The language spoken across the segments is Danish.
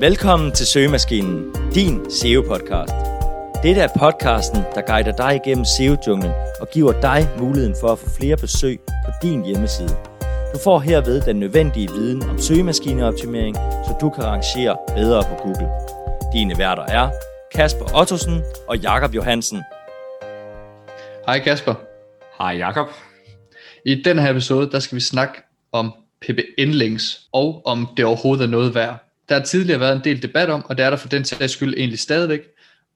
Velkommen til Søgemaskinen, din SEO-podcast. Dette er podcasten, der guider dig igennem SEO-junglen og giver dig muligheden for at få flere besøg på din hjemmeside. Du får herved den nødvendige viden om søgemaskineoptimering, så du kan rangere bedre på Google. Dine værter er Kasper Ottosen og Jakob Johansen. Hej Kasper. Hej Jakob. I den her episode, der skal vi snakke om PBN-links, og om det overhovedet er noget værd. Der har tidligere været en del debat om, og det er der for den sags skyld egentlig stadigvæk,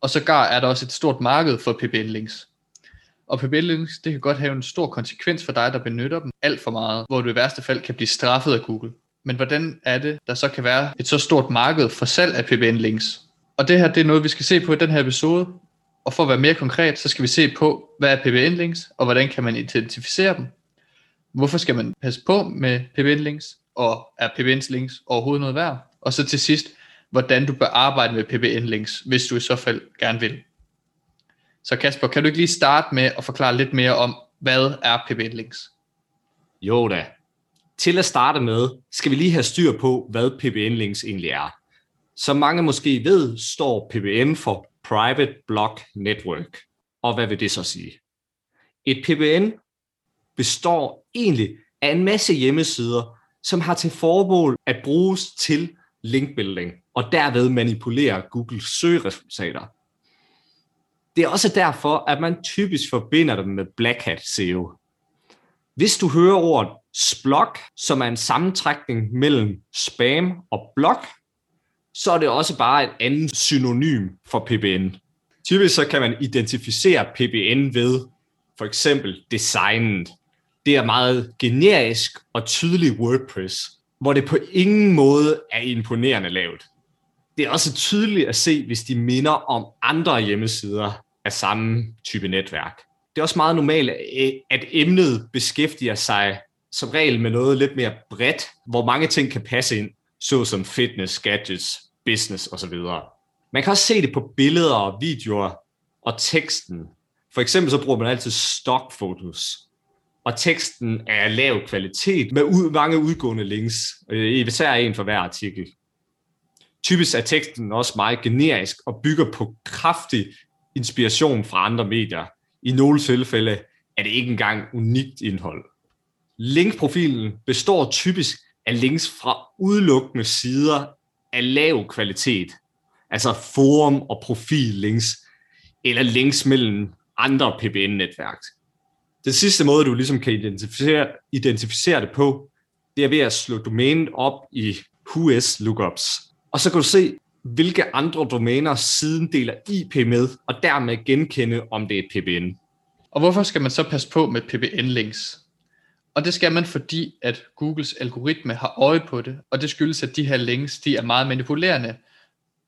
og sågar er der også et stort marked for PBN-links. Og PBN-links, det kan godt have en stor konsekvens for dig, der benytter dem alt for meget, hvor du i værste fald kan blive straffet af Google. Men hvordan er det, der så kan være et så stort marked for salg af PBN-links? Og det her, det er noget, vi skal se på i den her episode. Og for at være mere konkret, så skal vi se på, hvad er PBN-links, og hvordan kan man identificere dem. Hvorfor skal man passe på med PBN-links, og er PBN-links overhovedet noget værd? Og så til sidst, hvordan du bør arbejde med PBN-links, hvis du i så fald gerne vil. Så Kasper, kan du ikke lige starte med at forklare lidt mere om, hvad er PBN-links? Jo da. Til at starte med, skal vi lige have styr på, hvad PBN-links egentlig er. Som mange måske ved, står PBN for Private Block Network. Og hvad vil det så sige? Et PBN består egentlig af en masse hjemmesider, som har til formål at bruges til linkbuilding og derved manipulere Googles søgeresultater. Det er også derfor, at man typisk forbinder dem med Black Hat SEO. Hvis du hører ordet splog, som er en sammentrækning mellem spam og blog, så er det også bare et andet synonym for PBN. Typisk så kan man identificere PBN ved for eksempel designet. Det er meget generisk og tydelig WordPress, hvor det på ingen måde er imponerende lavt. Det er også tydeligt at se, hvis de minder om andre hjemmesider af samme type netværk. Det er også meget normalt, at emnet beskæftiger sig som regel med noget lidt mere bredt, hvor mange ting kan passe ind, såsom fitness, gadgets, business osv. Man kan også se det på billeder og videoer og teksten. For eksempel så bruger man altid stock photos, og teksten er af lav kvalitet med ud, mange udgående links, især en for hver artikel. Typisk er teksten også meget generisk og bygger på kraftig inspiration fra andre medier. I nogle tilfælde er det ikke engang unikt indhold. Linkprofilen består typisk af links fra udelukkende sider af lav kvalitet, altså forum- og profillinks, eller links mellem andre PBN-netværk. Den sidste måde, du ligesom kan identificere, identificere det på, det er ved at slå domænet op i WHOIS lookups. Og så kan du se, hvilke andre domæner siden deler IP med, og dermed genkende, om det er et PBN. Og hvorfor skal man så passe på med PBN-links? Og det skal man, fordi at Googles algoritme har øje på det, og det skyldes, at de her links, de er meget manipulerende,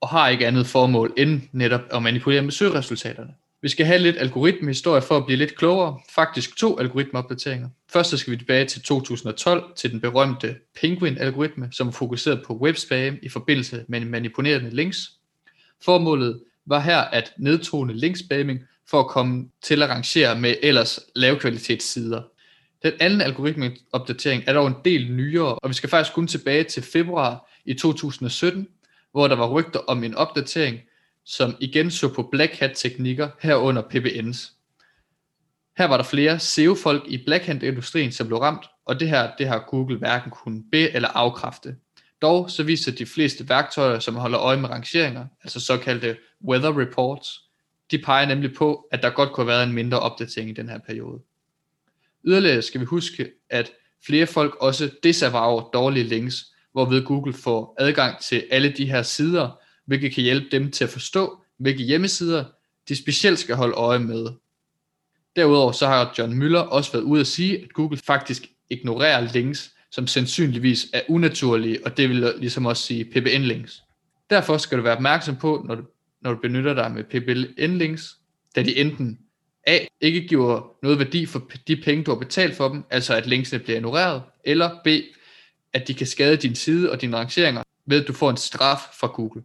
og har ikke andet formål end netop at manipulere med søgeresultaterne. Vi skal have lidt algoritmehistorie for at blive lidt klogere. Faktisk to algoritmeopdateringer. Først så skal vi tilbage til 2012 til den berømte Penguin-algoritme, som fokuserede på webspam i forbindelse med manipulerende links. Formålet var her at nedtone linkspamming for at komme til at rangere med ellers lavkvalitetssider. Den anden algoritmeopdatering er dog en del nyere, og vi skal faktisk kun tilbage til februar i 2017, hvor der var rygter om en opdatering, som igen så på Black Hat teknikker herunder PBNs. Her var der flere SEO-folk i Black Hat-industrien, som blev ramt, og det her det har Google hverken kunne be- eller afkræfte. Dog så viser de fleste værktøjer, som holder øje med rangeringer, altså såkaldte weather reports, de peger nemlig på, at der godt kunne have været en mindre opdatering i den her periode. Yderligere skal vi huske, at flere folk også disavower dårlige links, hvorved Google får adgang til alle de her sider, hvilket kan hjælpe dem til at forstå, hvilke hjemmesider de specielt skal holde øje med. Derudover så har John Müller også været ude at sige, at Google faktisk ignorerer links, som sandsynligvis er unaturlige, og det vil ligesom også sige PBN-links. Derfor skal du være opmærksom på, når du, når du benytter dig med PBN-links, da de enten A. ikke giver noget værdi for de penge, du har betalt for dem, altså at linksene bliver ignoreret, eller B. at de kan skade din side og dine rangeringer, ved at du får en straf fra Google.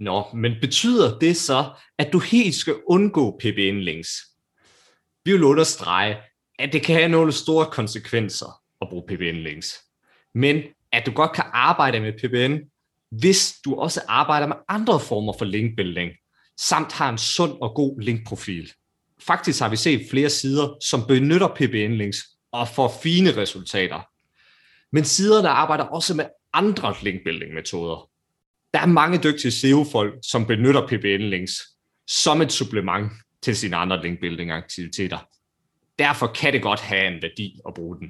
Nå, men betyder det så, at du helt skal undgå PBN-links? Vi vil understrege, at det kan have nogle store konsekvenser at bruge PBN-links. Men at du godt kan arbejde med PBN, hvis du også arbejder med andre former for linkbuilding, samt har en sund og god linkprofil. Faktisk har vi set flere sider, som benytter PBN-links og får fine resultater. Men siderne arbejder også med andre linkbuilding-metoder. Der er mange dygtige SEO-folk, som benytter PBN-links som et supplement til sine andre linkbuilding-aktiviteter. Derfor kan det godt have en værdi at bruge den.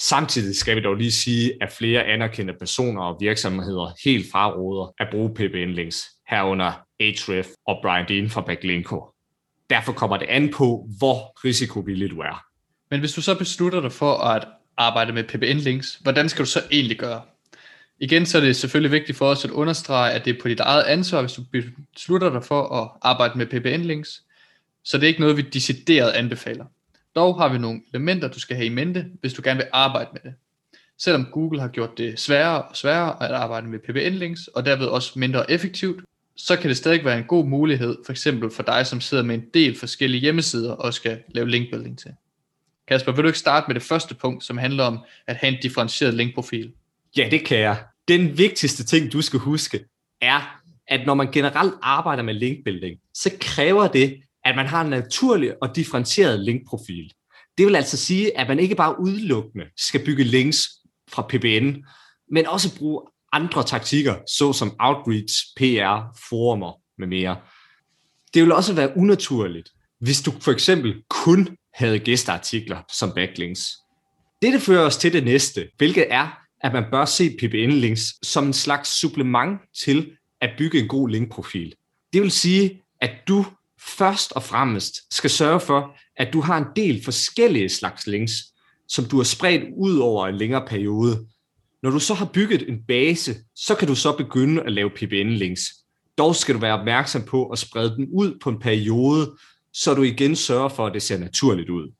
Samtidig skal vi dog lige sige, at flere anerkendte personer og virksomheder helt fraråder at bruge PBN-links, herunder Ahrefs og Brian Dean fra Backlinko. Derfor kommer det an på, hvor risikovillig du er. Men hvis du så beslutter dig for at arbejde med PBN-links, hvordan skal du så egentlig gøre? Igen så er det selvfølgelig vigtigt for os at understrege, at det er på dit eget ansvar, hvis du beslutter dig for at arbejde med PBN-links. Så det er ikke noget, vi decideret anbefaler. Dog har vi nogle elementer, du skal have i mente, hvis du gerne vil arbejde med det. Selvom Google har gjort det sværere og sværere at arbejde med PBN-links, og derved også mindre effektivt, så kan det stadig være en god mulighed, for eksempel for dig, som sidder med en del forskellige hjemmesider og skal lave linkbuilding til. Kasper, vil du ikke starte med det første punkt, som handler om at have en differentieret linkprofil? Ja, det kan jeg. Den vigtigste ting, du skal huske, er, at når man generelt arbejder med linkbuilding, så kræver det, at man har en naturlig og differentieret linkprofil. Det vil altså sige, at man ikke bare udelukkende skal bygge links fra PBN, men også bruge andre taktikker, såsom outreach, PR, forumer med mere. Det vil også være unaturligt, hvis du for eksempel kun havde gæsteartikler som backlinks. Dette fører os til det næste, hvilket er, at man bør se PBN-links som en slags supplement til at bygge en god linkprofil. Det vil sige, at du først og fremmest skal sørge for, at du har en del forskellige slags links, som du har spredt ud over en længere periode. Når du så har bygget en base, så kan du så begynde at lave PBN-links. Dog skal du være opmærksom på at sprede dem ud på en periode, så du igen sørger for, at det ser naturligt ud.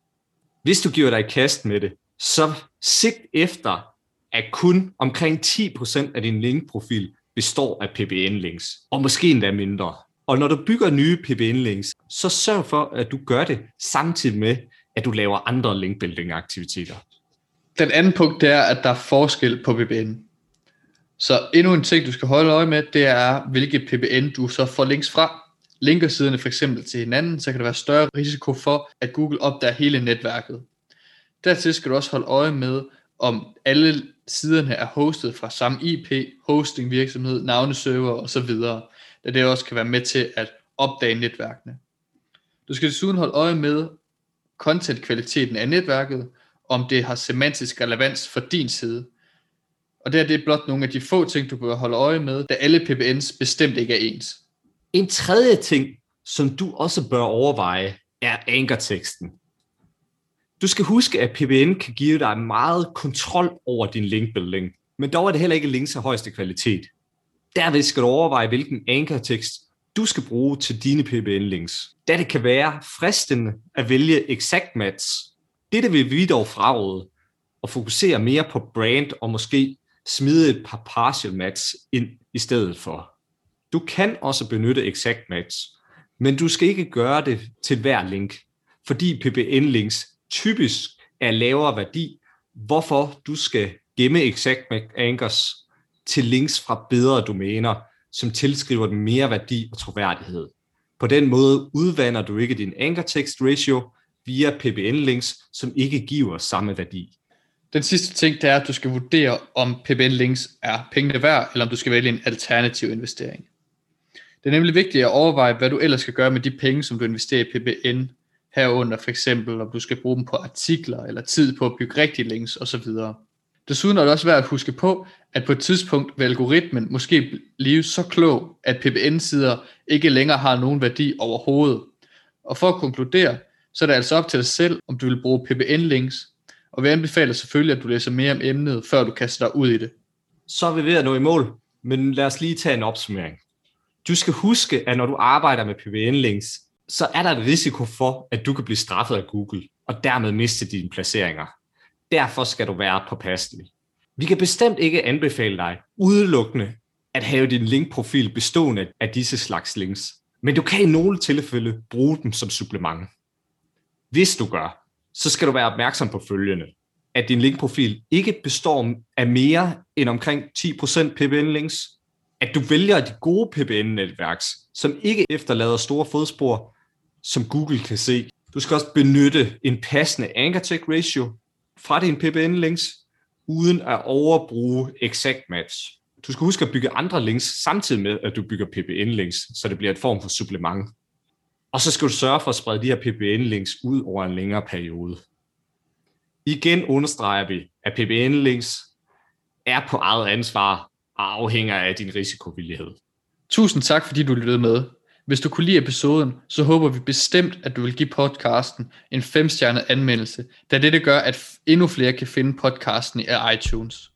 Hvis du giver dig i kast med det, så sigt efter, at kun omkring 10% af din linkprofil består af PBN-links, og måske endda mindre. Og når du bygger nye PBN-links, så sørg for, at du gør det samtidig med, at du laver andre linkbuilding-aktiviteter. Den anden punkt, det er, at der er forskel på PBN. Så endnu en ting, du skal holde øje med, det er, hvilke PBN du så får links fra. Linker siderne for eksempel til hinanden, så kan der være større risiko for, at Google opdager hele netværket. Dertil skal du også holde øje med, om alle siderne er hostet fra samme IP, hosting virksomhed, navneserver osv., da det også kan være med til at opdage netværkene. Du skal desuden holde øje med contentkvaliteten af netværket, om det har semantisk relevans for din side. Og det her, det er blot nogle af de få ting, du bør holde øje med, da alle PBNs bestemt ikke er ens. En tredje ting, som du også bør overveje, er ankerteksten. Du skal huske, at PBN kan give dig meget kontrol over din linkbuilding, men dog er det heller ikke links af højeste kvalitet. Derved skal du overveje, hvilken ankertekst du skal bruge til dine PBN-links. Da det kan være fristende at vælge exact match. Dette vil vi dog fraråde og fokusere mere på brand og måske smide et par partial match ind i stedet for. Du kan også benytte exact match, men du skal ikke gøre det til hver link, fordi PBN-links typisk er lavere værdi, hvorfor du skal gemme exact anchors til links fra bedre domæner, som tilskriver den mere værdi og troværdighed. På den måde udvander du ikke din anchor text ratio via PBN-links, som ikke giver samme værdi. Den sidste ting, det er, at du skal vurdere, om PBN-links er pengene værd, eller om du skal vælge en alternativ investering. Det er nemlig vigtigt at overveje, hvad du ellers skal gøre med de penge, som du investerer i PBN, herunder for eksempel, om du skal bruge dem på artikler, eller tid på at bygge rigtige links osv. Desuden er det også værd at huske på, at på et tidspunkt vil algoritmen måske blive så klog, at PBN-sider ikke længere har nogen værdi overhovedet. Og for at konkludere, så er det altså op til dig selv, om du vil bruge PBN-links, og vi anbefaler selvfølgelig, at du læser mere om emnet, før du kaster dig ud i det. Så er vi ved at nå i mål, men lad os lige tage en opsummering. Du skal huske, at når du arbejder med PBN-links, så er der et risiko for, at du kan blive straffet af Google, og dermed miste dine placeringer. Derfor skal du være påpasselig. Vi kan bestemt ikke anbefale dig udelukkende at have din linkprofil bestående af disse slags links, men du kan i nogle tilfælde bruge dem som supplement. Hvis du gør, så skal du være opmærksom på følgende. At din linkprofil ikke består af mere end omkring 10% PBN-links, at du vælger de gode PBN-netværks, som ikke efterlader store fodspor, som Google kan se. Du skal også benytte en passende anchor tag ratio fra din PBN-links, uden at overbruge exact match. Du skal huske at bygge andre links samtidig med, at du bygger PBN-links, så det bliver et form for supplement. Og så skal du sørge for at sprede de her PBN-links ud over en længere periode. Igen understreger vi, at PBN-links er på eget ansvar og afhænger af din risikovillighed. Tusind tak, fordi du lyttede med. Hvis du kunne lide episoden, så håber vi bestemt, at du vil give podcasten en 5-stjernet anmeldelse, da dette gør, at endnu flere kan finde podcasten i iTunes.